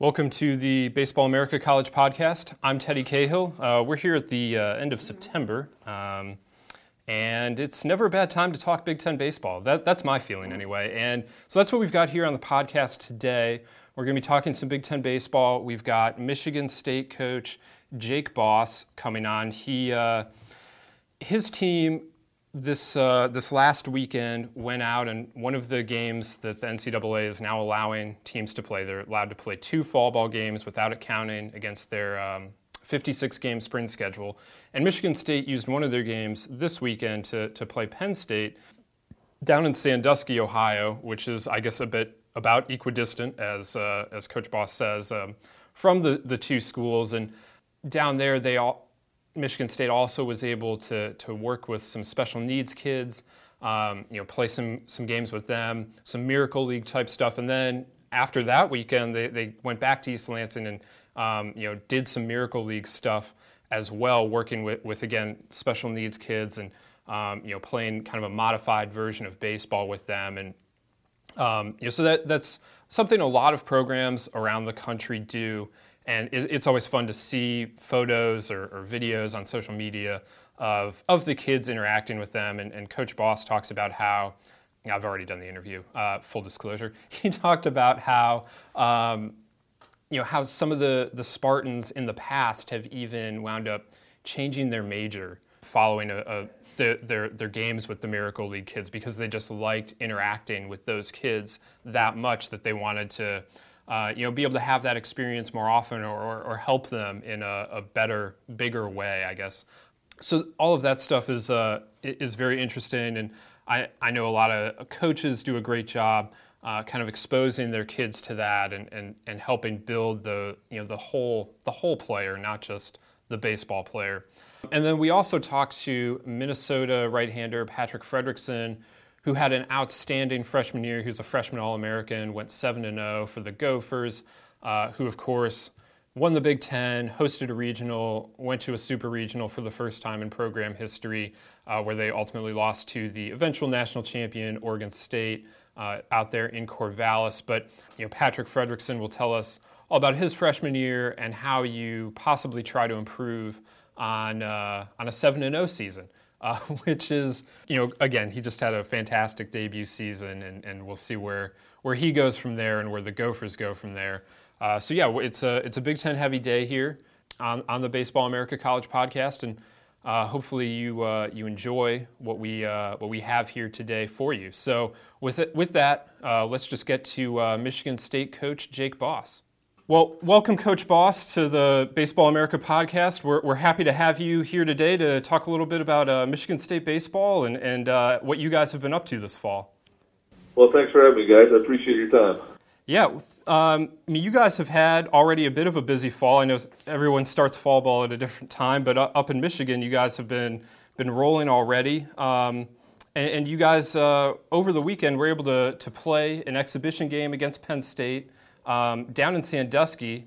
Welcome to the Baseball America College Podcast. I'm Teddy Cahill. Uh, we're here at the uh, end of September, um, and it's never a bad time to talk Big Ten baseball. That, that's my feeling anyway. And so that's what we've got here on the podcast today. We're going to be talking some Big Ten baseball. We've got Michigan State coach Jake Boss coming on. He uh, his team this uh, this last weekend went out and one of the games that the NCAA is now allowing teams to play. They're allowed to play two fall ball games without it counting against their um, 56 game spring schedule. And Michigan State used one of their games this weekend to to play Penn State down in Sandusky, Ohio, which is I guess a bit about equidistant as uh, as Coach Boss says um, from the the two schools and down there they all Michigan State also was able to to work with some special needs kids, um, you know, play some some games with them, some Miracle League type stuff, and then after that weekend, they, they went back to East Lansing and um, you know did some Miracle League stuff as well, working with with again special needs kids and um, you know playing kind of a modified version of baseball with them, and um, you know so that that's something a lot of programs around the country do and it, it's always fun to see photos or, or, videos on social media of, of the kids interacting with them. And, and Coach Boss talks about how, I've already done the interview, uh, full disclosure. He talked about how, um, you know, how some of the, the Spartans in the past have even wound up changing their major following a, a the, their their games with the Miracle League kids because they just liked interacting with those kids that much that they wanted to uh, you know, be able to have that experience more often or, or, or help them in a, a, better, bigger way, I guess. So all of that stuff is uh, is very interesting, and I, I know a lot of coaches do a great job uh, kind of exposing their kids to that and, and, and helping build the you know the whole the whole player, not just the baseball player. And then we also talked to Minnesota right-hander Patrick Fredrickson, who had an outstanding freshman year. He was a freshman All American, went 7 0 for the Gophers, uh, who, of course, won the Big Ten, hosted a regional, went to a super regional for the first time in program history, uh, where they ultimately lost to the eventual national champion, Oregon State, uh, out there in Corvallis. But you know, Patrick Fredrickson will tell us all about his freshman year and how you possibly try to improve on, uh, on a 7 0 season uh, which is, you know, again, he just had a fantastic debut season, and, and we'll see where, where he goes from there and where the Gophers go from there. Uh, so, yeah, it's a, it's a Big Ten heavy day here on, on the Baseball America College podcast, and uh, hopefully you, uh, you enjoy what we, uh, what we have here today for you. So, with, it, with that, uh, let's just get to Michigan State coach Jake Boss. Well, welcome, Coach Boss, to the Baseball America podcast. We're, we're happy to have you here today to talk a little bit about uh, Michigan State baseball and, and uh, what you guys have been up to this fall. Well, thanks for having me, guys. I appreciate your time. Yeah, um, I mean, you guys have had already a bit of a busy fall. I know everyone starts fall ball at a different time, but up in Michigan, you guys have been been rolling already. Um, and, and, you guys, uh, over the weekend, were able to, to play an exhibition game against Penn State um, down in Sandusky.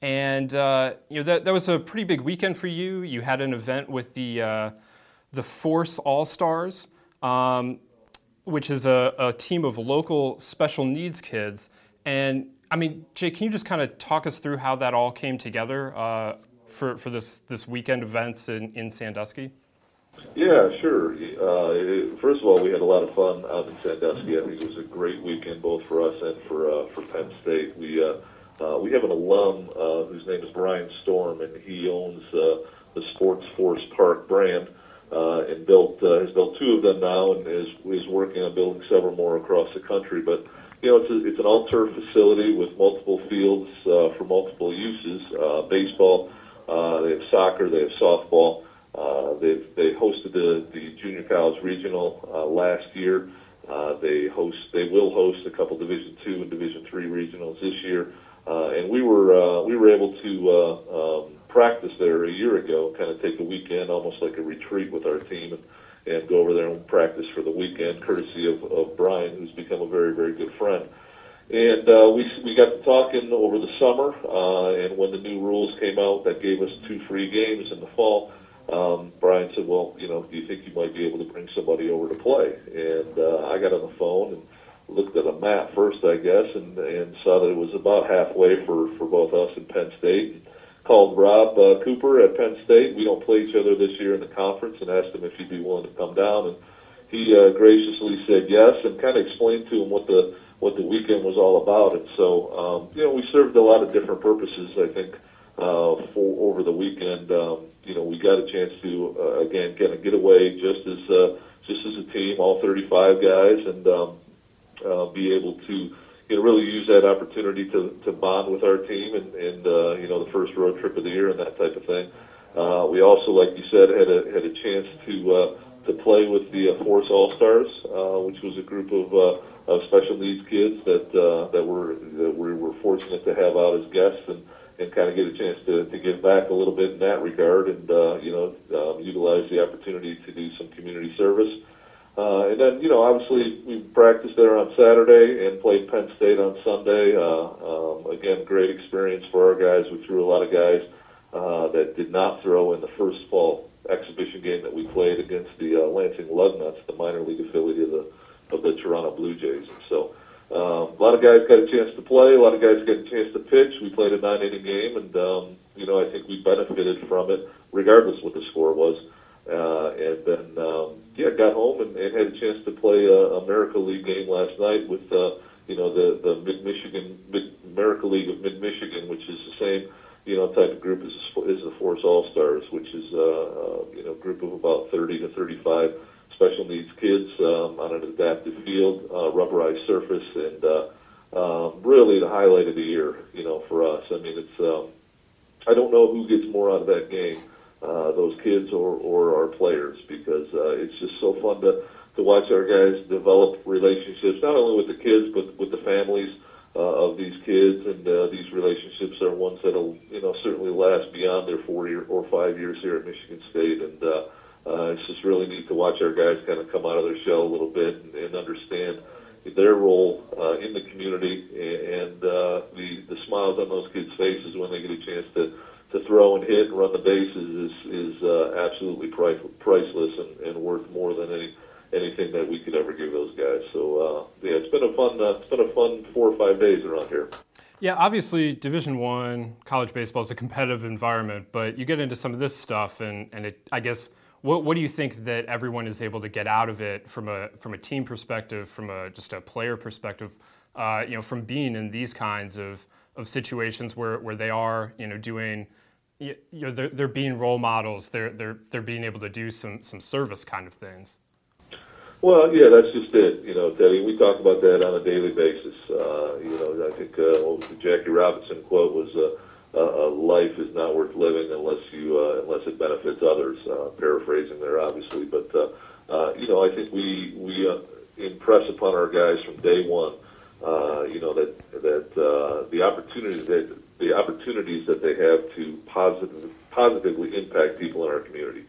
And uh, you know that, that was a pretty big weekend for you. You had an event with the uh, the Force All Stars, um, which is a, a, team of local special needs kids. And I mean, Jay, can you just kind of talk us through how that all came together uh, for for this this weekend events in, in Sandusky? Yeah, sure. Uh, first of all, we had a lot of fun out in Sandusky. I think it was a great weekend both for us and for uh, for Penn State. We uh, uh, we have an alum uh, whose name is Brian Storm, and he owns uh, the Sports Force Park brand. Uh, and built uh, has built two of them now, and is is working on building several more across the country. But you know, it's a, it's an all turf facility with multiple fields uh, for multiple uses. Uh, baseball, uh, they have soccer, they have softball. Uh, they've they hosted the the junior college regional uh, last year. Uh, they host they will host a couple Division two and Division three regionals this year, uh, and we were uh, we were able to uh, um, practice there a year ago, kind of take a weekend, almost like a retreat with our team, and, and go over there and practice for the weekend, courtesy of, of Brian, who's become a very very good friend. And uh, we we got to talking over the summer, uh, and when the new rules came out, that gave us two free games in the fall um, Brian said, "Well, you know, do you think you might be able to bring somebody over to play?" And uh, I got on the phone and looked at a map first, I guess, and, and saw that it was about halfway for, for both us and Penn State. And called Rob uh, Cooper at Penn State. We don't play each other this year in the conference, and asked him if he'd be willing to come down. And he uh, graciously said yes, and kind of explained to him what the what the weekend was all about. And so, um, you know, we served a lot of different purposes. I think uh, for over the weekend, um, you know, we got a chance to uh, again kind of get away just as uh, just as a team, all 35 guys, and um, uh, be able to you know really use that opportunity to to bond with our team and and uh, you know the first road trip of the year and that type of thing. Uh, we also, like you said, had a had a chance to uh, to play with the uh, Force All Stars, uh, which was a group of uh, of special needs kids that uh, that were that we were fortunate to have out as guests and and kind of get a chance to, to give back a little bit in that regard and uh, you know um, utilize the opportunity to do some community service. Uh, and then, you know, obviously we practiced there on Saturday and played Penn State on Sunday. Uh, um, again, great experience for our guys. We threw a lot of guys uh, that did not throw in the first fall exhibition game that we played against the uh, Lansing Lugnuts, the minor league affiliate of the of the Toronto Blue Jays. So um, a lot of guys got a chance to play. A lot of guys got a chance to pitch. We played a nine inning game, and um, you know I think we benefited from it, regardless what the score was. Uh, and then um, yeah, got home and, and had a chance to play a Miracle League game last night with uh, you know the the Mid Michigan Miracle League of Mid Michigan, which is the same you know type of group as as the Force All Stars, which is uh, uh, you know group of about 30 to 35 special needs kids um, on an adaptive field, uh, rubberized surface, and uh, um, really the highlight of the year, you know, for us. I mean, it's um, I don't know who gets more out of that game, uh, those kids or, or our players, because uh, it's just so fun to to watch our guys develop relationships, not only with the kids but with the families uh, of these kids, and uh, these relationships are ones that'll you know certainly last beyond their four year or five years here at Michigan State, and uh, uh, it's just really neat to watch our guys kind of come out of their shell a little bit and, and understand their role uh, in the community and uh, the the smiles on those kids' faces when they get a chance to to throw and hit and run the bases is is uh, absolutely price, priceless and, and worth more than any anything that we could ever give those guys. So uh, yeah, it's been a fun uh, it's been a fun four or five days around here. Yeah, obviously, Division One college baseball is a competitive environment, but you get into some of this stuff, and and it I guess what, what do you think that everyone is able to get out of it from a from a team perspective, from a just a player perspective, uh, you know, from being in these kinds of, of situations where, where they are, you know, doing, you know, they're, they're being role models, they're, they're, they're being able to do some, some service kind of things. Well, yeah, that's just it. You know, Teddy, we talk about that on a daily basis. Uh, you know, I think uh, Jackie Robinson quote was, uh, uh, life is not worth living unless you uh, unless it benefits others. Uh, paraphrasing there, obviously, but uh, uh, you know, I think we we uh, impress upon our guys from day one. Uh, you know that that uh, the opportunities that the opportunities that they have to positive, positively impact people in our community.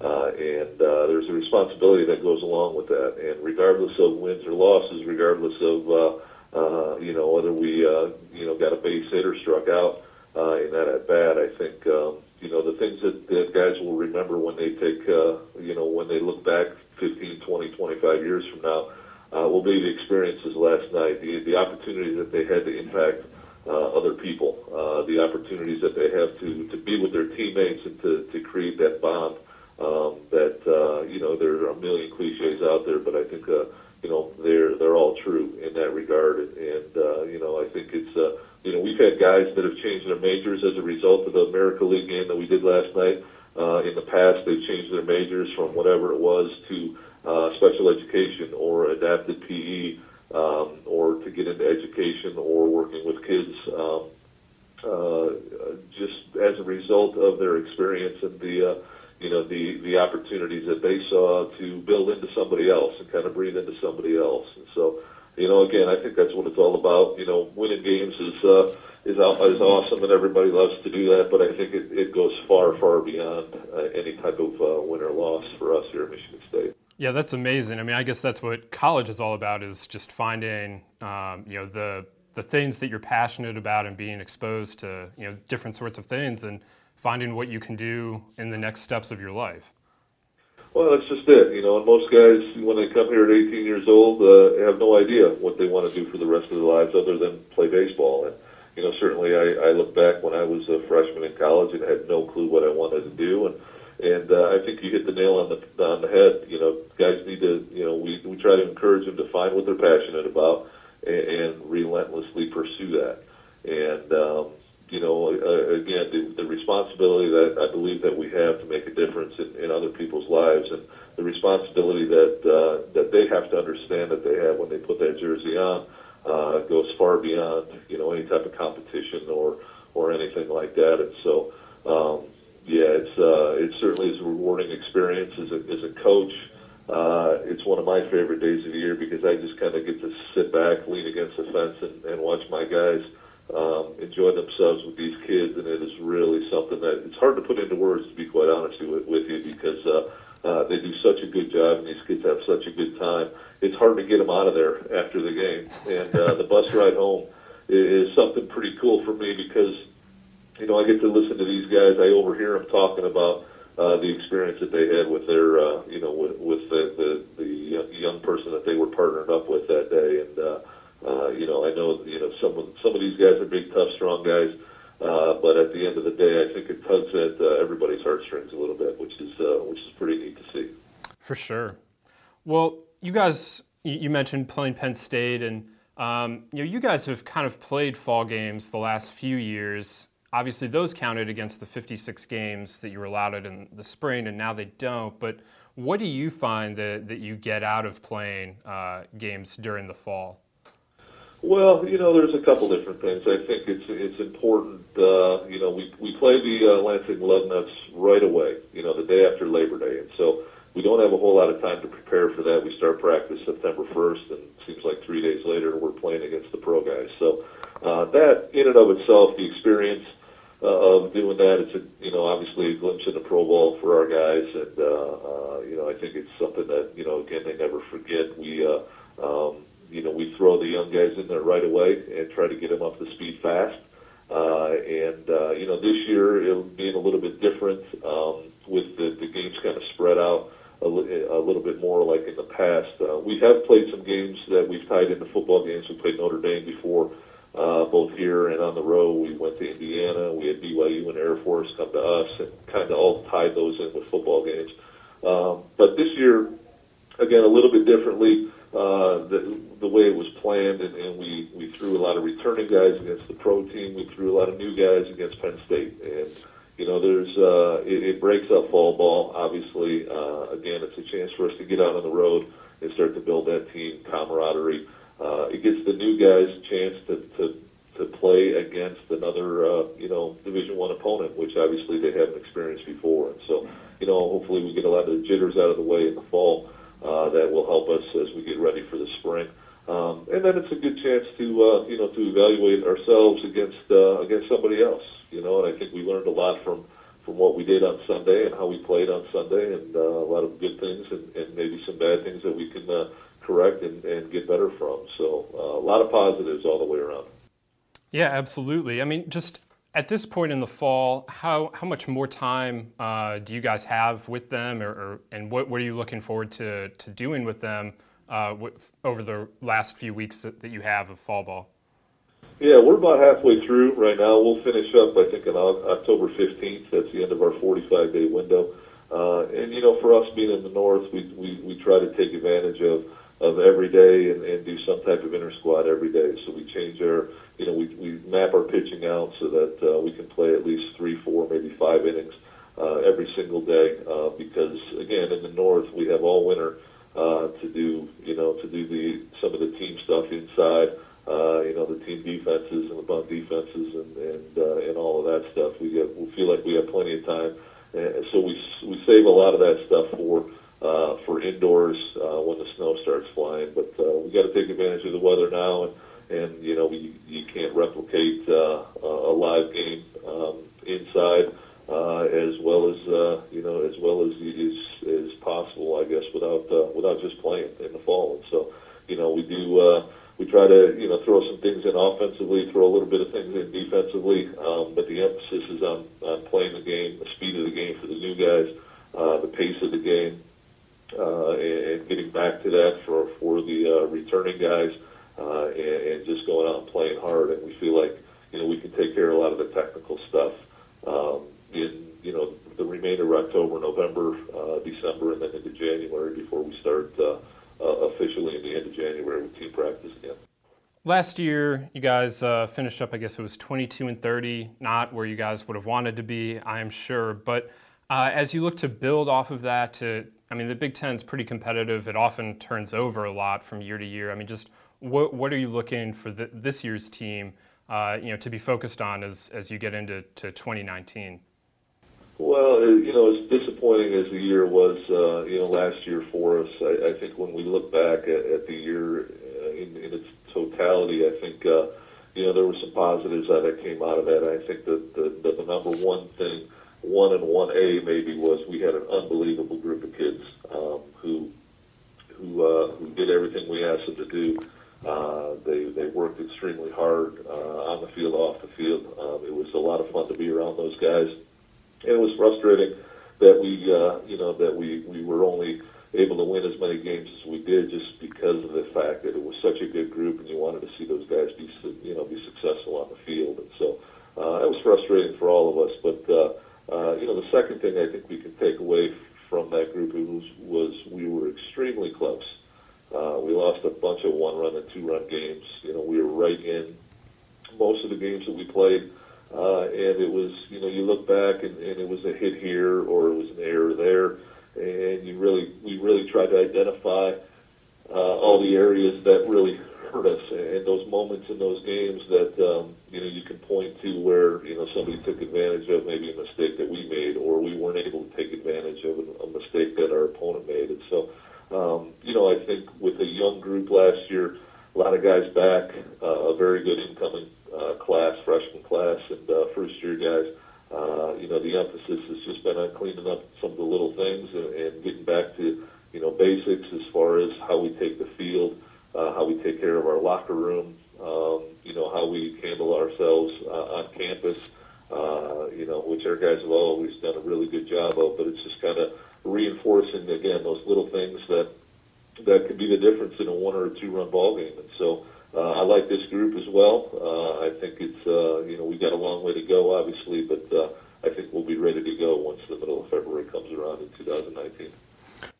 Uh, and uh, there's a responsibility that goes along with that. And regardless of wins or losses, regardless of uh, uh, you know whether we uh, you know got a base hit or struck out, uh, in that at bat. I think um, you know the things that, that guys will remember when they take uh, you know when they look back 15, 20, 25 years from now uh, will be the experiences last night, the the opportunities that they had to impact uh, other people, uh, the opportunities that they have to to be with their teammates and to to create that bond. Um, that uh, you know there are a million cliches out there, but I think uh, you know they're they're all true in that regard, and, and uh, you know I think it's. Uh, you know, we've had guys that have changed their majors as a result of the Miracle League game that we did last night. Uh, in the past, they've changed their majors from whatever it was to uh, special education or adapted PE um, or to get into education or working with kids um, uh, just as a result of their experience and the uh, you know the the opportunities that they saw to build into somebody else and kind of breathe into somebody else and so you know, again, I think that's what it's all about. You know, winning games is uh, is is awesome, and everybody loves to do that. But I think it, it goes far, far beyond uh, any type of uh, win or loss for us here at Michigan State. Yeah, that's amazing. I mean, I guess that's what college is all about: is just finding, um, you know, the the things that you're passionate about and being exposed to, you know, different sorts of things and finding what you can do in the next steps of your life. Well, that's just it. You know, and most guys, when they come here at 18 years old, uh, have no idea what they want to do for the rest of their lives other than play baseball. And, you know, certainly I, I look back when I was a freshman in college and had no clue what I wanted to do. And, and uh, I think you hit the nail on the on the head. You know, guys need to, you know, we, we try to encourage them to find what they're passionate about and, and relentlessly pursue that. And, um, you know, uh, again, the, the responsibility that I believe that we have to make a difference in, in other people's lives, and the responsibility that uh, that they have to understand that they have when they put that jersey on, uh, goes far beyond you know any type of competition or or anything like that. And so, um, yeah, it's uh, it certainly is a rewarding experience as a as a coach. Uh, it's one of my favorite days of the year because I just kind of get to sit back, lean against the fence, and, and watch my guys um, enjoy themselves with these kids, and it is really something that it's hard to put into words, to be quite honest with, with you, because uh, uh, they do such a good job, and these kids have such a good time. It's hard to get them out of there after the game, and uh, the bus ride home is, something pretty cool for me because you know I get to listen to these guys. I overhear them talking about uh, the experience that they had with their, uh, you know, with, with the, the the young person that they were partnered up with that day, and. Uh, uh, you know, I know you know some of some of these guys are big, tough, strong guys, uh, but at the end of the day, I think it tugs at uh, everybody's heartstrings a little bit, which is uh, which is pretty neat to see. For sure. Well, you guys, you mentioned playing Penn State, and um, you know, you guys have kind of played fall games the last few years. Obviously, those counted against the 56 games that you were allowed in the spring, and now they don't. But what do you find that, that you get out of playing uh, games during the fall? Well, you know, there's a couple different things. I think it's it's important. Uh, you know, we we play the uh, Lansing Lugnuts right away. You know, the day after Labor Day, and so we don't have a whole lot of time to prepare for that. We start practice September 1st, and it seems like three days later we're playing against the pro guys. So uh, that, in and of itself, the experience uh, of doing that, it's a you know obviously a glimpse into pro ball for our guys, and uh, uh, you know I think it's something that you know again they never forget. We uh, um, you know, we throw the young guys in there right away and try to get them up to speed fast. Uh, and uh, you know, this year it'll be a little bit different um, with the, the games kind of spread out a, a little bit more like in the past. Uh, we have played some games that we've tied into football games. We played Notre Dame before, uh, both here and on the road. We went to Indiana. We had BYU and Air Force come to us and kind of all tied those in with football games. Um, but this year, again, a little bit differently uh, the way it was planned, and, and we, we threw a lot of returning guys against the pro team. We threw a lot of new guys against Penn State, and you know, there's uh, it, it breaks up fall ball. Obviously, uh, again, it's a chance for us to get out on the road start to build that team camaraderie. Uh, it gives the new guys a chance to, to to play against another, uh, you know, Division One opponent, which obviously they haven't experienced before. And so, you know, hopefully we get a lot of the jitters out of the way in the fall uh, that will help us as we get ready for the spring. Um, and then it's a good chance to uh, you know to evaluate against uh, against somebody else. You know, and I think we learned a lot from from what we did on Sunday and how we played on Sunday, and uh, a lot of good things and, and maybe some bad things that we can uh, correct and, and get better from. So uh, a lot of positives all the way around. Yeah, absolutely. I mean, just at this point in the fall, how, how much more time uh, do you guys have with them, or, or, and what, what are you looking forward to, to doing with them uh, over the last few weeks that you have of fall ball? Yeah, we're about halfway through right now. We'll finish up, I think, on October 15th. That's the end of our 45 day window. Uh, and, you know, for us being in the north, we, we, we try to take advantage of, of every day and, and do some type of inter squad every day. So we change our you know, we, we map our pitching out so that uh, we can play at least three, four, maybe five innings uh, every single day. Uh, because again, in the north, we have all winter uh, to do, you know, to do the some of the team stuff inside. Uh, you know, the team defenses and the bunt defenses and and uh, and all of that stuff. We get we feel like we have plenty of time, and so we we save a lot of that stuff for. Uh, for indoors uh, when the snow starts flying, but uh, we got to take advantage of the weather now, and and you know we, you can't replicate uh, a live game um, inside uh, as well as uh, you know as well as is is possible, I guess, without uh, without just playing in the fall. And so, you know, we do uh, we try to you know throw some things in offensively, throw a little bit of things in defensively, um, but the emphasis is on on playing the game, the speed of the game for the new guys, uh, the pace of the game, uh, and, and getting back to that for for the uh, returning guys, uh, and, and just going out and playing hard. And we feel like you know we can take care of a lot of the technical stuff um, in you know the remainder of October, November, uh, December, and then into January before we start uh, uh, officially in the end of January with team practice again. Last year, you guys uh, finished up. I guess it was 22 and 30, not where you guys would have wanted to be, I am sure. But uh, as you look to build off of that, to I mean, the Big Ten is pretty competitive. It often turns over a lot from year to year. I mean, just what what are you looking for the, this year's team, uh, you know, to be focused on as as you get into to 2019? Well, you know, as disappointing as the year was, uh, you know, last year for us, I, I think when we look back at, at the year uh, in, in its totality, I think, uh, you know, there were some positives that came out of that. I think that the, the, the number one thing, one and one A maybe, was we had an unbelievable group of kids um, who who uh, who did everything we asked them to do. Uh, they they worked extremely hard uh, on the field, off the field. Um, it was a lot of fun to be around those guys and it was frustrating that we, uh, you know, that we we were only able to win as many games as we did just because of the fact that it was such a good group and you wanted to see those guys be, you know, be successful on the field. And so uh, that was frustrating for all of us. But uh, uh, you know, the second thing I think we can take away from that group was was we were extremely close. Uh, we lost a bunch of one-run and two-run games. You know, we were right in most of the games that we played. Uh, and it was, you know, you look back and, and it was a hit here or it was an error there, and you really, we really tried to identify uh, all the areas that really hurt us. And those moments in those games that um, you know you can point to where you know somebody took advantage of maybe a mistake that we made or we weren't able to take advantage of a mistake that our opponent made. And so, um, you know, I think with a young group last year, a lot of guys back, uh, a very good incoming uh, class, freshman class, and uh, first year guys. Uh, you know, the emphasis has just been on cleaning up some of the little things and, and getting back to, you know, basics as far as how we take the field, uh, how we take care of our locker room, um, you know, how we handle ourselves uh, on campus, uh, you know, which our guys have always done a really good job of, but it's just kind of reinforcing, again, those little things that that could be the difference in a one or a two run ball game. And so, uh, I like this group as well. Uh, I think it's uh, you know we got a long way to go, obviously, but uh, I think we'll be ready to go once the middle of February comes around in 2019.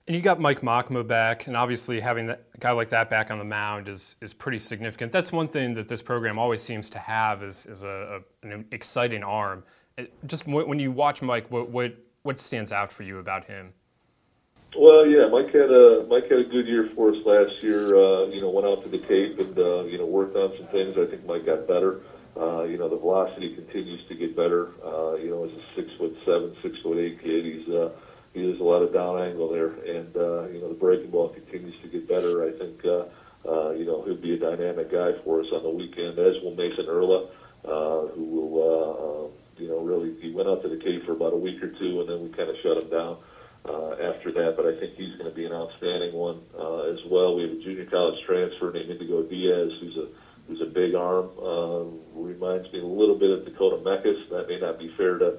And you got Mike Mokma back, and obviously having a guy like that back on the mound is is pretty significant. That's one thing that this program always seems to have is is a, a an exciting arm. It, just when you watch Mike, what what what stands out for you about him? Well, yeah, Mike had a Mike had a good year for us last year. Uh, you know, went out to the Cape and uh, you know worked on some things. I think Mike got better. Uh, you know, the velocity continues to get better. Uh, you know, as a six seven, six foot eight kid, he's uh, he has a lot of down angle there, and uh, you know the breaking ball continues to get better. I think uh, uh, you know he'll be a dynamic guy for us on the weekend, as will Mason Erla, uh, who will uh, uh, you know really he went out to the Cape for about a week or two, and then we kind of shut him down uh, after that. But I think he's going to be an outstanding one uh, as well. We have a junior college transfer named Indigo Diaz, who's a who's a big arm. Uh, reminds me a little bit of Dakota Mekkes. That may not be fair to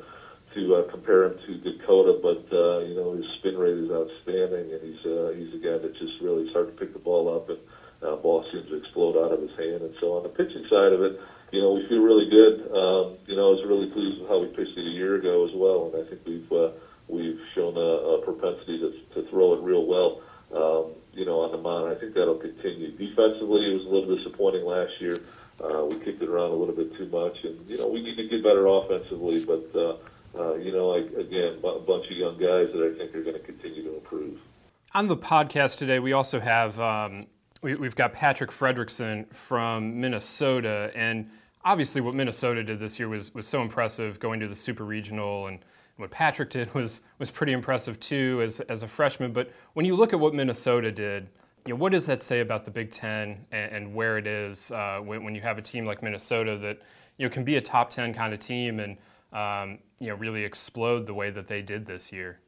to uh, compare him to Dakota, but uh, you know his spin rate is outstanding, and he's uh, he's a guy that just really hard to pick the ball up, and uh, ball seems to explode out of his hand. And so on the pitching side of it, you know we feel really good. Um, you know I was really pleased with how we pitched it a year ago as well, and I think we've uh, we've shown a, a propensity to, to throw it real well, um, you know, on the mound. I think that'll continue. Defensively, it was a little disappointing last year. Uh, we kicked it around a little bit too much, and you know, we need to get better offensively. But uh, uh, you know, I, again, a bunch of young guys that I think are going to continue to improve. On the podcast today, we also have um, we, we've got Patrick Fredrickson from Minnesota, and obviously, what Minnesota did this year was was so impressive, going to the Super Regional and what Patrick did was was pretty impressive too as as a freshman. But when you look at what Minnesota did, you know, what does that say about the Big Ten and, and where it is uh, when, when, you have a team like Minnesota that you know can be a top ten kind of team and um, you know really explode the way that they did this year?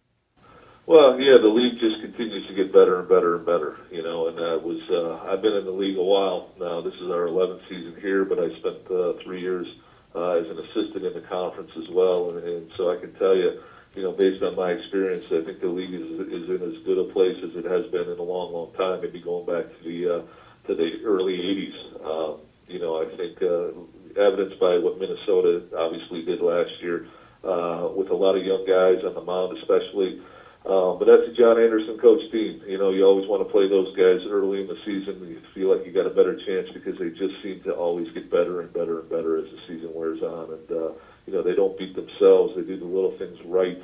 Well, yeah, the league just continues to get better and better and better, you know. And uh, was uh, I've been in the league a while now. This is our 11th season here, but I spent uh, three years uh, as an assistant in the conference as well, and, and so I can tell you, you know, based on my experience, I think the league is, is in as good a place as it has been in a long, long time. Maybe going back to the uh, to the early '80s. Um, you know, I think uh, evidenced by what Minnesota obviously did last year uh, with a lot of young guys on the mound, especially. Um, but that's a John Anderson coach team. You know, you always want to play those guys early in the season. You feel like you got a better chance because they just seem to always get better and better and better as the season wears on. And uh, you know, they don't beat themselves. They do the little things right.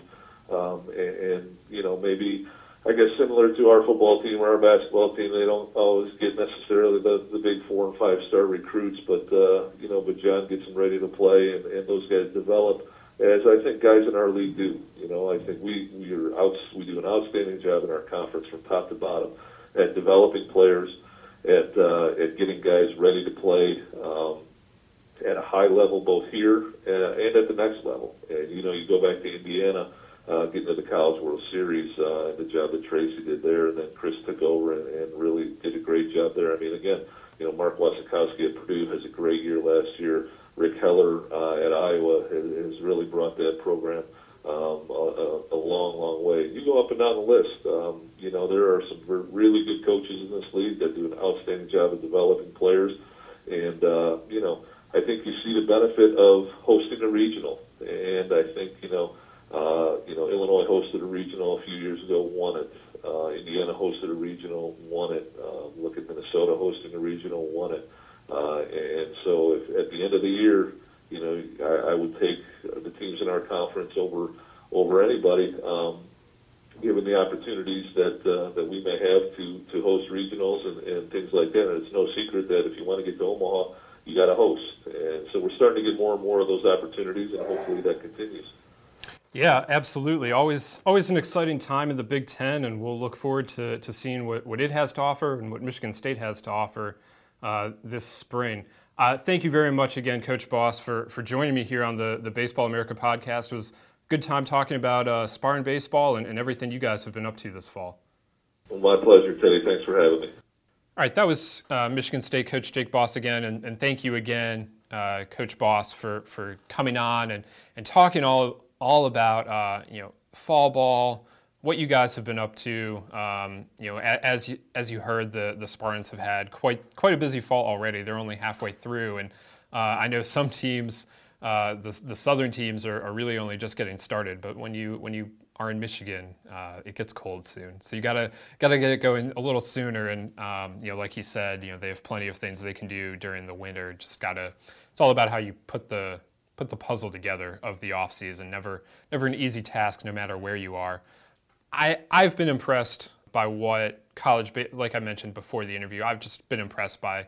Um, and, and you know, maybe I guess similar to our football team or our basketball team, they don't always get necessarily the, the big four and five star recruits, but uh, you know, but John gets them ready to play, and, and those guys develop as I think guys in our league do. You know, I think we we are out, we do an outstanding job in our conference from top to bottom at developing players, at uh, at getting guys ready to play um, at a high level, both here and, and at the next level. And you know, you go back to Indiana. Uh, getting to the College World Series, uh, the job that Tracy did there, and then Chris took over and, and really did a great job there. I mean, again, you know, Mark Wasikowski at Purdue has a great year last year. Rick Heller uh, at Iowa has, has really brought that program um, a, a long, long way. You go up and down the list. Um, you know, there are some really good coaches in this league that do an outstanding job of developing players, and uh, you know, I think you see the benefit of hosting a regional. And I think you know, uh, you know, Illinois hosted a regional a few years ago, won it. Uh, Indiana hosted a regional, won it. Uh, look at Minnesota hosting a regional, won it. Uh, and so, if, at the end of the year, you know, I, I would take the teams in our conference over over anybody, um, given the opportunities that uh, that we may have to to host regionals and, and things like that. And it's no secret that if you want to get to Omaha, you got to host. And so, we're starting to get more and more of those opportunities, and hopefully that continues. Yeah, absolutely. Always, always an exciting time in the Big Ten, and we'll look forward to, to seeing what, what it has to offer and what Michigan State has to offer uh, this spring. Uh, thank you very much again, Coach Boss, for, for joining me here on the, the Baseball America podcast. It was a good time talking about uh, Spartan baseball and, and everything you guys have been up to this fall. Well, my pleasure, Teddy. Thanks for having me. All right, that was uh, Michigan State coach Jake Boss again, and, and thank you again, uh, Coach Boss, for, for coming on and, and talking all all about uh, you know fall ball, what you guys have been up to. Um, you know, as you, as you heard, the the Spartans have had quite quite a busy fall already. They're only halfway through, and uh, I know some teams, uh, the the southern teams, are, are, really only just getting started. But when you when you are in Michigan, uh, it gets cold soon, so you gotta gotta get it going a little sooner. And um, you know, like he said, you know, they have plenty of things they can do during the winter. Just gotta. It's all about how you put the put the puzzle together of the off season. Never never an easy task, no matter where you are. I, I've been impressed by what college, like I mentioned before the interview, I've just been impressed by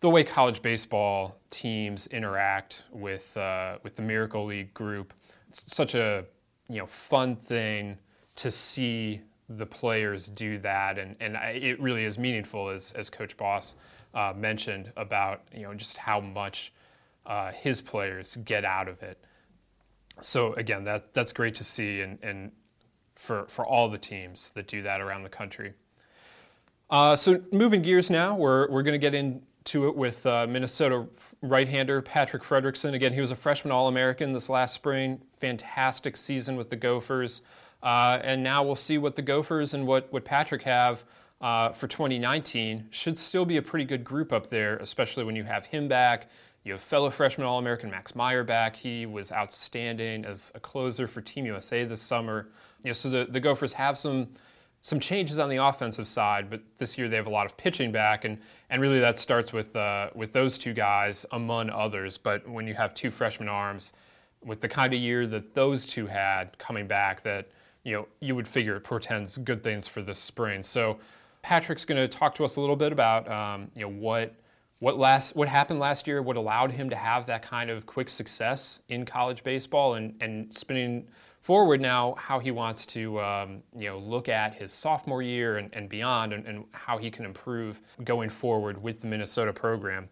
the way college baseball teams interact with uh, with the Miracle League group. It's such a you know fun thing to see the players do that, and and it really is meaningful, as as Coach Boss uh, mentioned about you know just how much uh, his players get out of it. So again, that that's great to see, and and for, for all the teams that do that around the country. Uh, so moving gears now, we're, we're going to get into it with uh, Minnesota right-hander Patrick Fredrickson. Again, he was a freshman All-American this last spring. Fantastic season with the Gophers. Uh, and now we'll see what the Gophers and what, what Patrick have uh, for 2019. Should still be a pretty good group up there, especially when you have him back. You have fellow freshman All American Max Meyer back. He was outstanding as a closer for Team USA this summer. You know, so the, the Gophers have some some changes on the offensive side, but this year they have a lot of pitching back, and, and really that starts with uh, with those two guys among others. But when you have two freshman arms, with the kind of year that those two had coming back, that you know you would figure it portends good things for this spring. So Patrick's going to talk to us a little bit about um, you know what what last what happened last year, what allowed him to have that kind of quick success in college baseball, and and spinning forward now how he wants to um, you know look at his sophomore year and, and beyond, and, and, how he can improve going forward with the Minnesota program.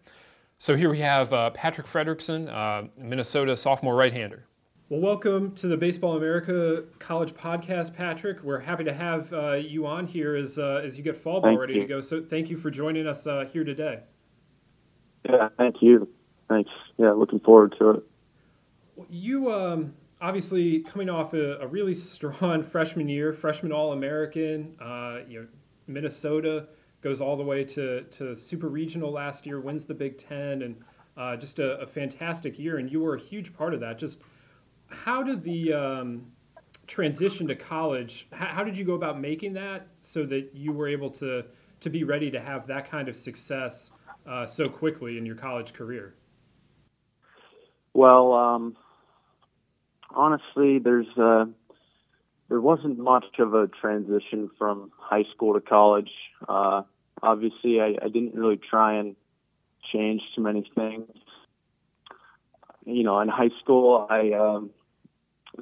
So here we have uh, Patrick Fredrickson, uh, Minnesota sophomore right-hander. Well, welcome to the Baseball America College Podcast, Patrick. We're happy to have uh, you on here as uh, as you get fall ball thank ready you. to go. So thank you for joining us uh, here today. Yeah, thank you. Thanks. Yeah, looking forward to it. You, um, obviously coming off a, a, really strong freshman year, freshman All American. Uh, you know, Minnesota goes all the way to, to super regional last year, wins the Big Ten, and uh, just a, a, fantastic year. And you were a huge part of that. Just how did the um, transition to college? How, how, did you go about making that so that you were able to to be ready to have that kind of success uh, so quickly in your college career? Well, um, honestly, there's uh, there wasn't much of a transition from high school to college. Uh, obviously, I, I didn't really try and change too many things. You know, in high school, I um,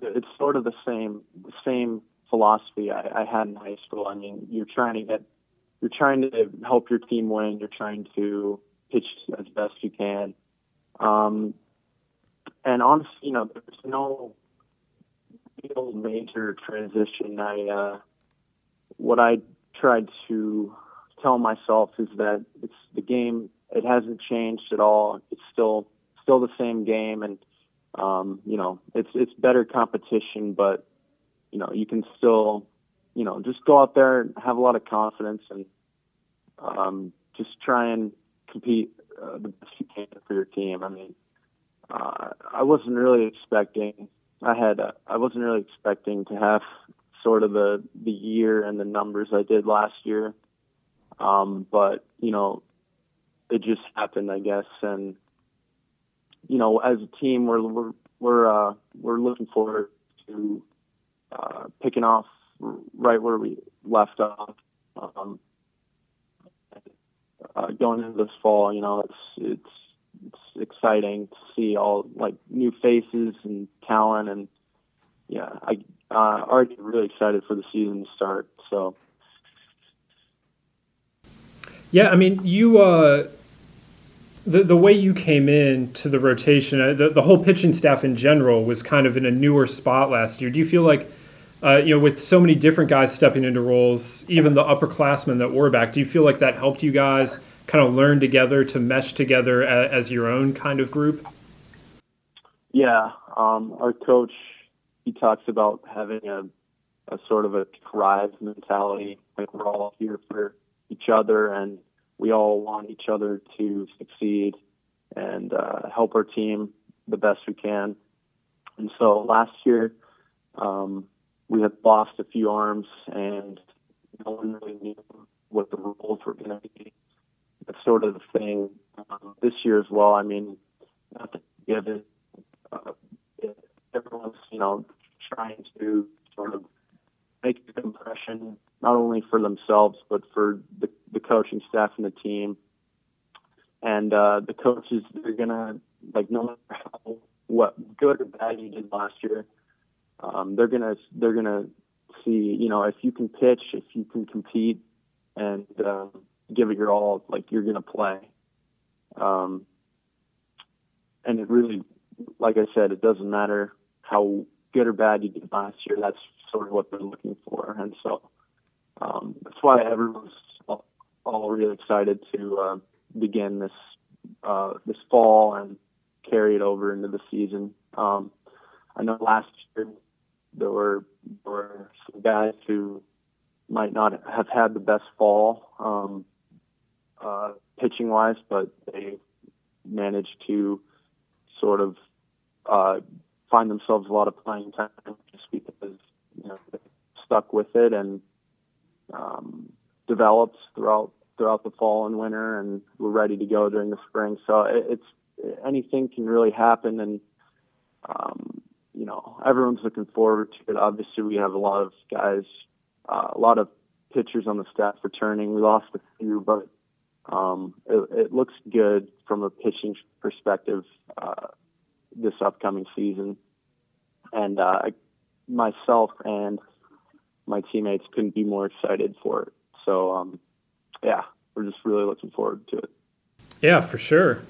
it's sort of the same the same philosophy I, I had in high school. I mean, you're trying to get you're trying to help your team win. You're trying to pitch as best you can. Um, and honestly, you know, there's no real major transition. I uh, what I tried to tell myself is that it's the game. It hasn't changed at all. It's still still the same game, and um, you know, it's it's better competition, but you know, you can still, you know, just go out there and have a lot of confidence and um, just try and compete uh, the best you can for your team. I mean, uh, I wasn't really expecting. I had. Uh, I wasn't really expecting to have sort of the the year and the numbers I did last year. Um, but you know, it just happened, I guess. And you know, as a team, we're we're we're uh, we're looking forward to uh, picking off right where we left off. Um, uh, going into this fall, you know, it's it's it's exciting to see all like new faces and talent, and yeah, I uh, already really excited for the season to start. So. Yeah, I mean, you uh, the the way you came in to the rotation, uh, the the whole pitching staff in general was kind of in a newer spot last year. Do you feel like, uh, you know, with so many different guys stepping into roles, even the upperclassmen that were back, do you feel like that helped you guys kind of learn together to mesh together as, as your own kind of group? Yeah, um, our coach he talks about having a a sort of a tribe mentality, like we're all here for each other and we all want each other to succeed and uh, help our team the best we can. And so last year, um, we had lost a few arms, and no one really knew what the roles were going to be. That's sort of the thing um, this year as well. I mean, not to give it, uh, everyone's you know trying to sort of make a impression not only for themselves but for the, the coaching staff and the team. And uh, the coaches, they're gonna like no matter how what good or bad you did last year, um, they're gonna they're gonna see you know if you can pitch, if you can compete, and um, give it your all, like you're gonna play. Um, and it really, like I said, it doesn't matter how good or bad you did last year. That's sort of what they're looking for, and so um, that's why everyone's all, all really excited to uh, begin this uh, this fall and carry it over into the season. Um, I know last year there were there were some guys who might not have had the best fall um, uh, pitching wise, but they managed to sort of uh, find themselves a lot of playing time just because you know they stuck with it and um, developed throughout throughout the fall and winter, and we're ready to go during the spring. So it, it's anything can really happen, and um, you know everyone's looking forward to it. Obviously, we have a lot of guys, uh, a lot of pitchers on the staff returning. We lost a few, but um, it, it looks good from a pitching perspective uh, this upcoming season. And uh, myself and my teammates couldn't be more excited for it. So, um, yeah, we're just really looking forward to it. Yeah, for sure.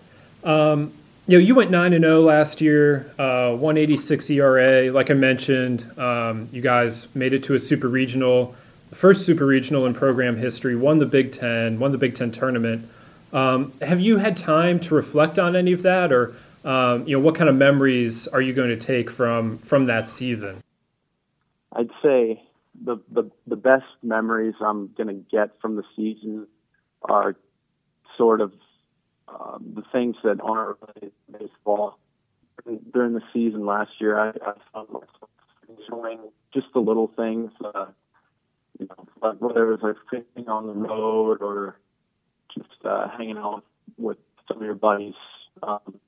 Um, you know, you went nine and zero oh last year, uh, 186 ERA. Like I mentioned, um, you guys made it to a super regional, the first super regional in program history. Won the Big Ten, won the Big Ten tournament. Um, have you had time to reflect on any of that, or Um, you know, what kind of memories are you going to take from from that season? I'd say the the, the best memories I'm going to get from the season are sort of um, the things that aren't related to baseball. During the season last year, I, I found myself enjoying just the little things, uh, you know, like whether it was like sitting on the road or just uh, hanging out with some of your buddies. Um,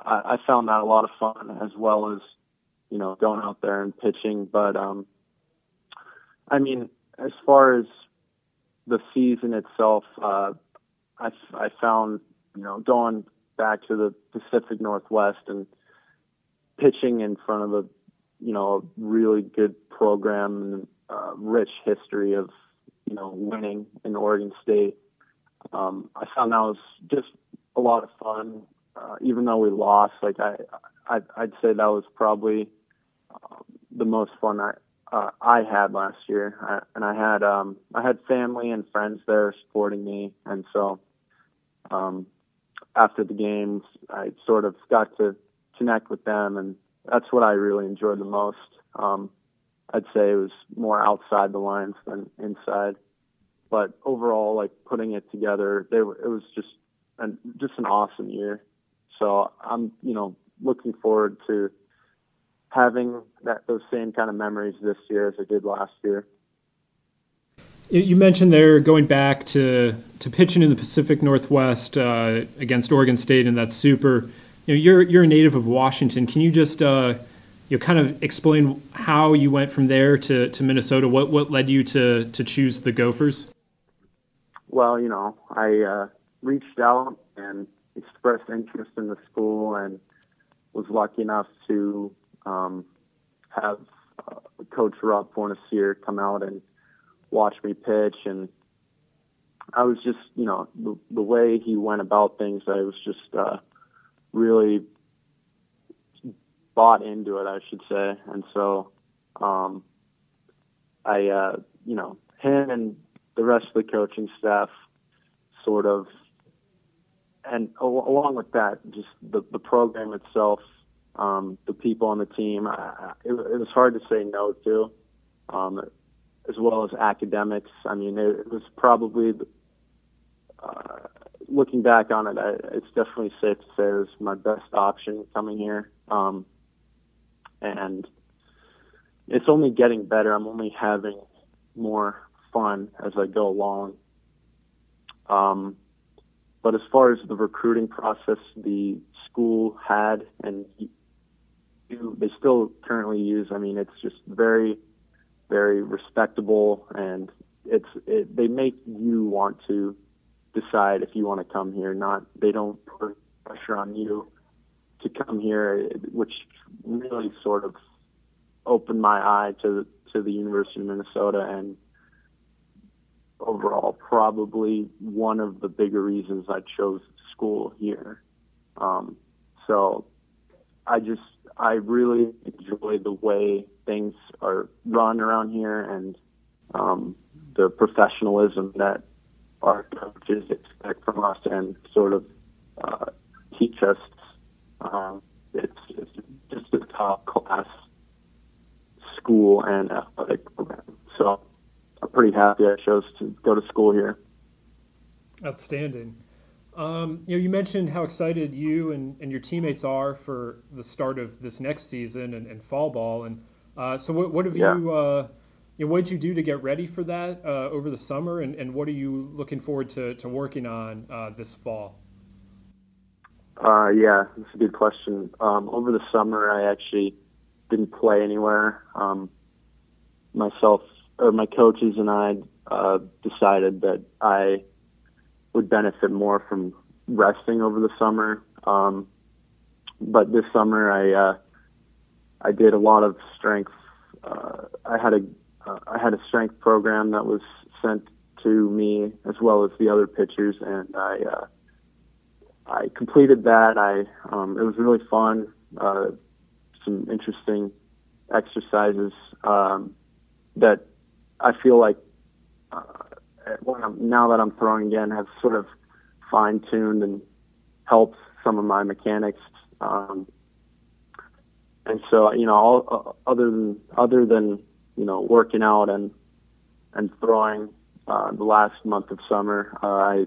I, I found that a lot of fun as well as you know going out there and pitching. But um, I mean, as far as the season itself, uh, I, I found you know going back to the Pacific Northwest and pitching in front of a you know a really good program and uh, rich history of you know winning in Oregon State. Um, I found that was just a lot of fun. Uh, even though we lost, like I, I I'd say that was probably um, the most fun I uh, I had last year, I, and I had um, I had family and friends there supporting me, and so um, after the games, I sort of got to connect with them, and that's what I really enjoyed the most. Um, I'd say it was more outside the lines than inside, but overall, like putting it together, they were, it was just an, just an awesome year. So I'm, you know, looking forward to having that those same kind of memories this year as I did last year. You mentioned there going back to, to pitching in the Pacific Northwest uh, against Oregon State, and that's super. You know, you're you're a native of Washington. Can you just uh, you know, kind of explain how you went from there to, to Minnesota? What what led you to to choose the Gophers? Well, you know, I uh, reached out and expressed interest in the school and was lucky enough to um, have uh, Coach Rob Fornasiere come out and watch me pitch. And I was just, you know, the, the way he went about things, I was just uh, really bought into it, I should say. And so um, I, uh, you know, him and the rest of the coaching staff sort of and along with that, just the, the program itself, um, the people on the team, I, it, it was hard to say no to, um, as well as academics. I mean, it, was probably, uh, looking back on it, I, it's definitely safe to say it was my best option coming here. Um, and it's only getting better. I'm only having more fun as I go along. Um, but as far as the recruiting process, the school had and they still currently use. I mean, it's just very, very respectable, and it's it, they make you want to decide if you want to come here. Not they don't put pressure on you to come here, which really sort of opened my eye to to the University of Minnesota and overall probably one of the bigger reasons I chose school here. Um, so I just I really enjoy the way things are run around here and um, the professionalism that our coaches expect from us and sort of uh, teach us. Um, it's, it's just a top class school and athletic program. So I'm pretty happy I chose to go to school here. Outstanding. Um, you know, you mentioned how excited you and, and your teammates are for the start of this next season and, and fall ball. And uh, so, what, what have yeah. you, uh, you know, what did you do to get ready for that uh, over the summer? And, and what are you looking forward to, to working on uh, this fall? Uh, yeah, that's a good question. Um, over the summer, I actually didn't play anywhere. Um, myself or my coaches and I uh, decided that I would benefit more from resting over the summer. Um, but this summer, I uh, I did a lot of strength. Uh, I had a uh, I had a strength program that was sent to me as well as the other pitchers, and I uh, I completed that. I um, it was really fun. Uh, some interesting exercises um, that I feel like uh, now that I'm throwing again, have sort of fine tuned and helped some of my mechanics. Um, and so, you know, all, uh, other than other than you know working out and and throwing uh, the last month of summer, uh, I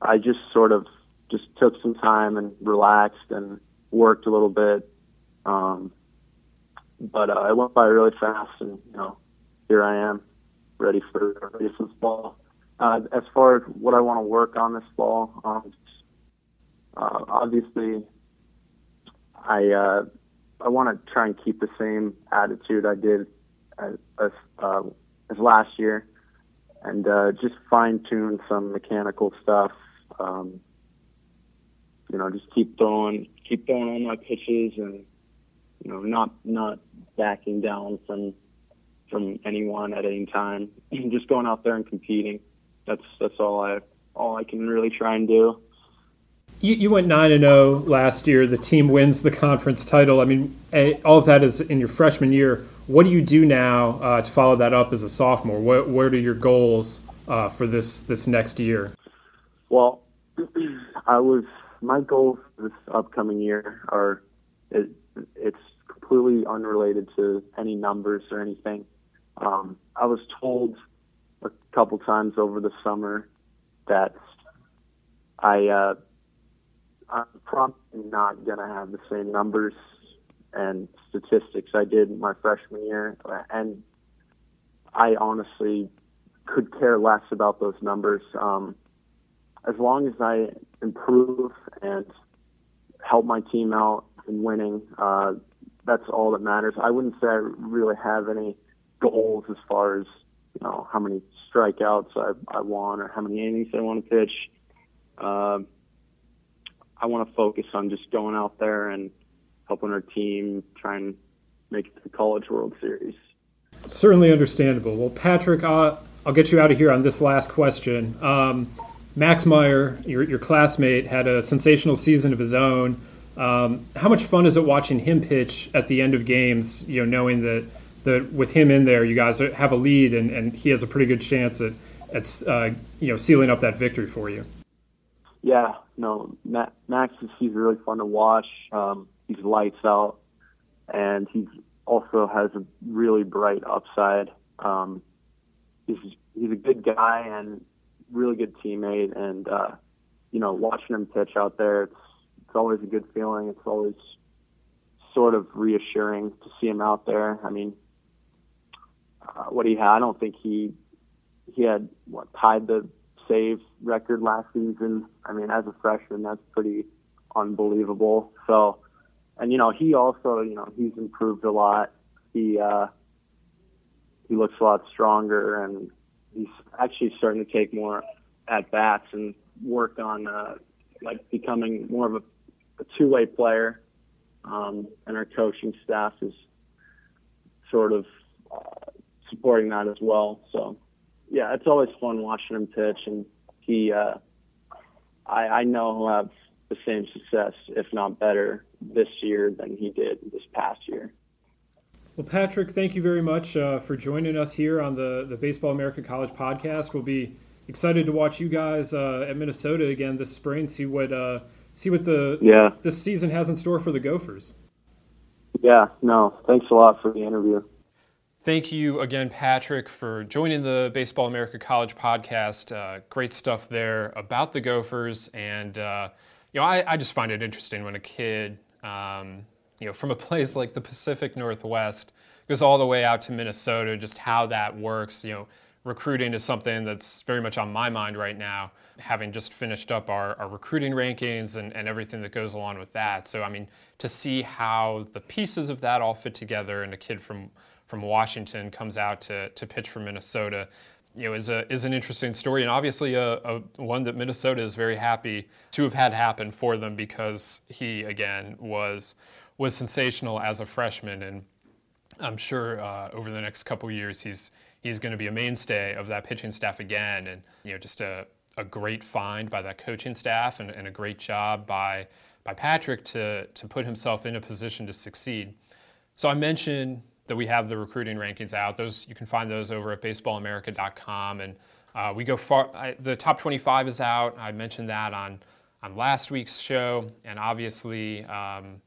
I just sort of just took some time and relaxed and worked a little bit. Um, but uh, it went by really fast, and you know, here I am, ready for ready for fall. Uh, as far as what I want to work on this fall, um, uh, obviously, I uh, I want to try and keep the same attitude I did as as, uh, as last year, and uh, just fine tune some mechanical stuff. Um, you know, just keep throwing, keep throwing all my pitches, and you know, not not backing down from from anyone at any time. just going out there and competing. That's that's all I all I can really try and do. You, you went nine and zero oh last year. The team wins the conference title. I mean, all of that is in your freshman year. What do you do now uh, to follow that up as a sophomore? What what are your goals uh, for this this next year? Well, I was my goals this upcoming year are it, it's completely unrelated to any numbers or anything. Um, I was told a couple times over the summer that I uh, I'm probably not going to have the same numbers and statistics I did my freshman year, and I honestly could care less about those numbers. Um, as long as I improve and help my team out in winning, uh, that's all that matters. I wouldn't say I really have any goals as far as you know how many strikeouts I, I want or how many innings I want to pitch. Uh, I want to focus on just going out there and helping our team try and make it to the College World Series. Certainly understandable. Well, Patrick, uh, I'll get you out of here on this last question. Um, Max Meyer, your, your classmate, had a sensational season of his own. Um, how much fun is it watching him pitch at the end of games? You know, knowing that that with him in there, you guys have a lead, and, and he has a pretty good chance at at uh, you know sealing up that victory for you. Yeah, no, Max is he's really fun to watch. Um, he's lights out, and he also has a really bright upside. Um, he's he's a good guy, and really good teammate, and uh, you know, watching him pitch out there, it's it's always a good feeling. It's always sort of reassuring to see him out there. I mean, uh, what he had, I don't think he he had what tied the save record last season. I mean, as a freshman, that's pretty unbelievable. So, and you know, he also, you know, he's improved a lot. He uh, he looks a lot stronger, and he's actually starting to take more at bats and work on uh, like becoming more of a, a two-way player. Um, and our coaching staff is sort of supporting that as well. So, yeah, it's always fun watching him pitch, and he, uh, I, I know he'll have the same success, if not better, this year than he did this past year. Well, Patrick, thank you very much uh, for joining us here on the, the Baseball America College podcast. We'll be excited to watch you guys uh, at Minnesota again this spring. See what uh, see what the yeah this season has in store for the Gophers. Yeah, no, thanks a lot for the interview. Thank you again, Patrick, for joining the Baseball America College podcast. Uh, great stuff there about the Gophers, and uh, you know, I, I, just find it interesting when a kid um, you know, from a place like the Pacific Northwest goes all the way out to Minnesota, just how that works. You know, recruiting is something that's very much on my mind right now, having just finished up our, our recruiting rankings and, and everything that goes along with that. So, I mean, to see how the pieces of that all fit together and a kid from, from Washington comes out to, to pitch for Minnesota, you know, is a is an interesting story, and obviously a, a, one that Minnesota is very happy to have had happen for them because he again was was sensational as a freshman, and I'm sure uh, over the next couple years he's he's going to be a mainstay of that pitching staff again, and you know just a, a great find by that coaching staff and, and a great job by by Patrick to to put himself in a position to succeed. So I mentioned that we have the recruiting rankings out. Those you can find those over at baseballamerica.com, and uh, we go far. I, the top 25 is out. I mentioned that on on last week's show. And obviously, um,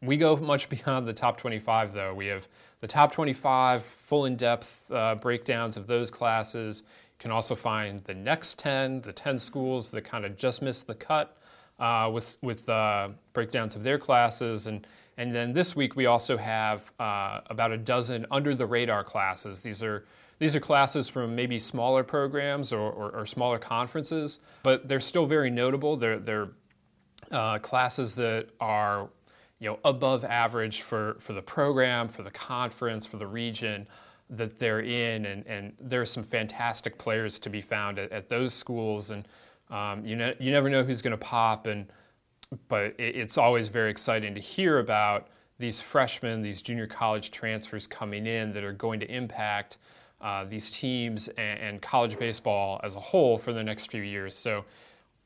we go much beyond the top 25, though. We have the top 25 full in depth uh, breakdowns of those classes. You can also find the next 10, the 10 schools that kind of just missed the cut uh, with, with uh, breakdowns of their classes. And, and then this week, we also have uh, about a dozen under the radar classes. These are these are classes from maybe smaller programs or, or, or smaller conferences, but they're still very notable. They're, they're uh, classes that are you know, above average for, for the program, for the conference, for the region that they're in. And, and are some fantastic players to be found at, at those schools. And um, you, ne- you never know who's going to pop. And, but it, it's always very exciting to hear about these freshmen, these junior college transfers coming in that are going to impact uh, these teams and, and, college baseball as a whole for the next few years. So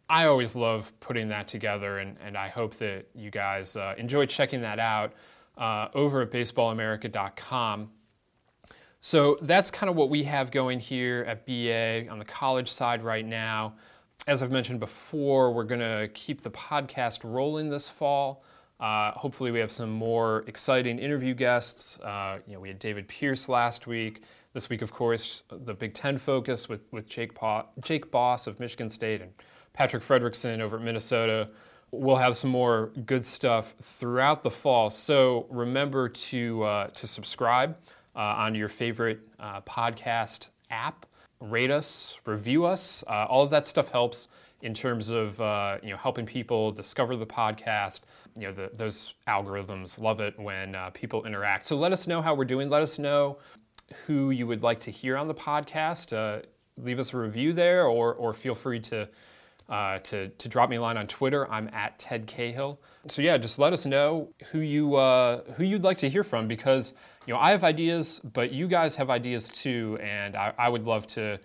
I always love putting that together, and, and I hope that you guys uh, enjoy checking that out uh, over at baseballamerica.com. So that's kind of what we have going here at BA on the college side right now. As I've mentioned before, we're going to keep the podcast rolling this fall. Uh, hopefully, we have some more exciting interview guests. Uh, you know, we had David Pierce last week. This week, of course, the Big Ten focus with, with Jake, pa- Jake Boss of Michigan State and Patrick Fredrickson over at Minnesota. We'll have some more good stuff throughout the fall. So remember to, uh, to subscribe uh, on your favorite uh, podcast app. Rate us, review us. Uh, all of that stuff helps in terms of uh, you know helping people discover the podcast. You know the, those algorithms love it when uh, people interact. So let us know how we're doing. Let us know who you would like to hear on the podcast, uh, leave us a review there, or or feel free to. Uh, to, to drop me a line on Twitter. I'm at Ted Cahill. So yeah, just let us know who you uh, who you'd like to hear from because you know I have ideas, but you guys have ideas too, and I, I would love to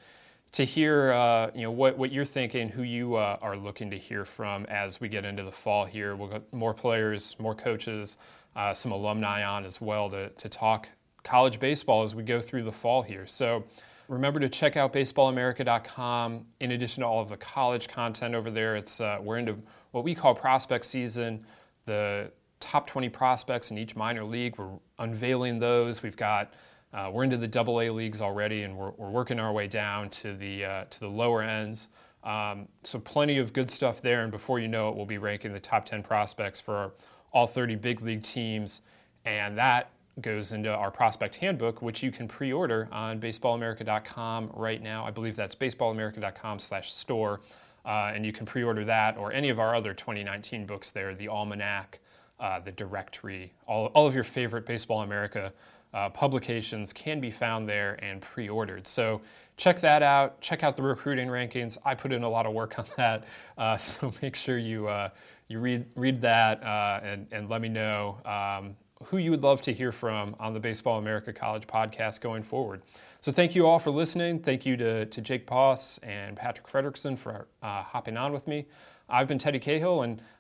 to hear uh, you know what, what you're thinking, who you uh, are looking to hear from as we get into the fall here. We'll get more players, more coaches, uh, some alumni on as well to, to talk college baseball as we go through the fall here. So remember to check out baseballamerica.com. In addition to all of the college content over there, it's uh, we're into what we call prospect season. The top 20 prospects in each minor league. We're unveiling those. We've got uh, we're into the Double A leagues already, and we're, we're working our way down to the uh, to the lower ends. Um, so plenty of good stuff there. And before you know it, we'll be ranking the top 10 prospects for all 30 big league teams, and that goes into our prospect handbook, which you can pre-order on baseballamerica.com right now. I believe that's baseballamerica.com/store, uh, and you can pre-order that or any of our other 2019 books there, the Almanac, uh, the Directory, all, all of your favorite Baseball America uh, publications can be found there and pre-ordered. So check that out. Check out the recruiting rankings. I put in a lot of work on that, uh, so make sure you uh, you read read that uh, and and let me know. Um, who you would love to hear from on the Baseball America College podcast going forward. So thank you all for listening. Thank you to, to Jake Boss and Patrick Fredrickson for hopping on with me. I've been Teddy Cahill, and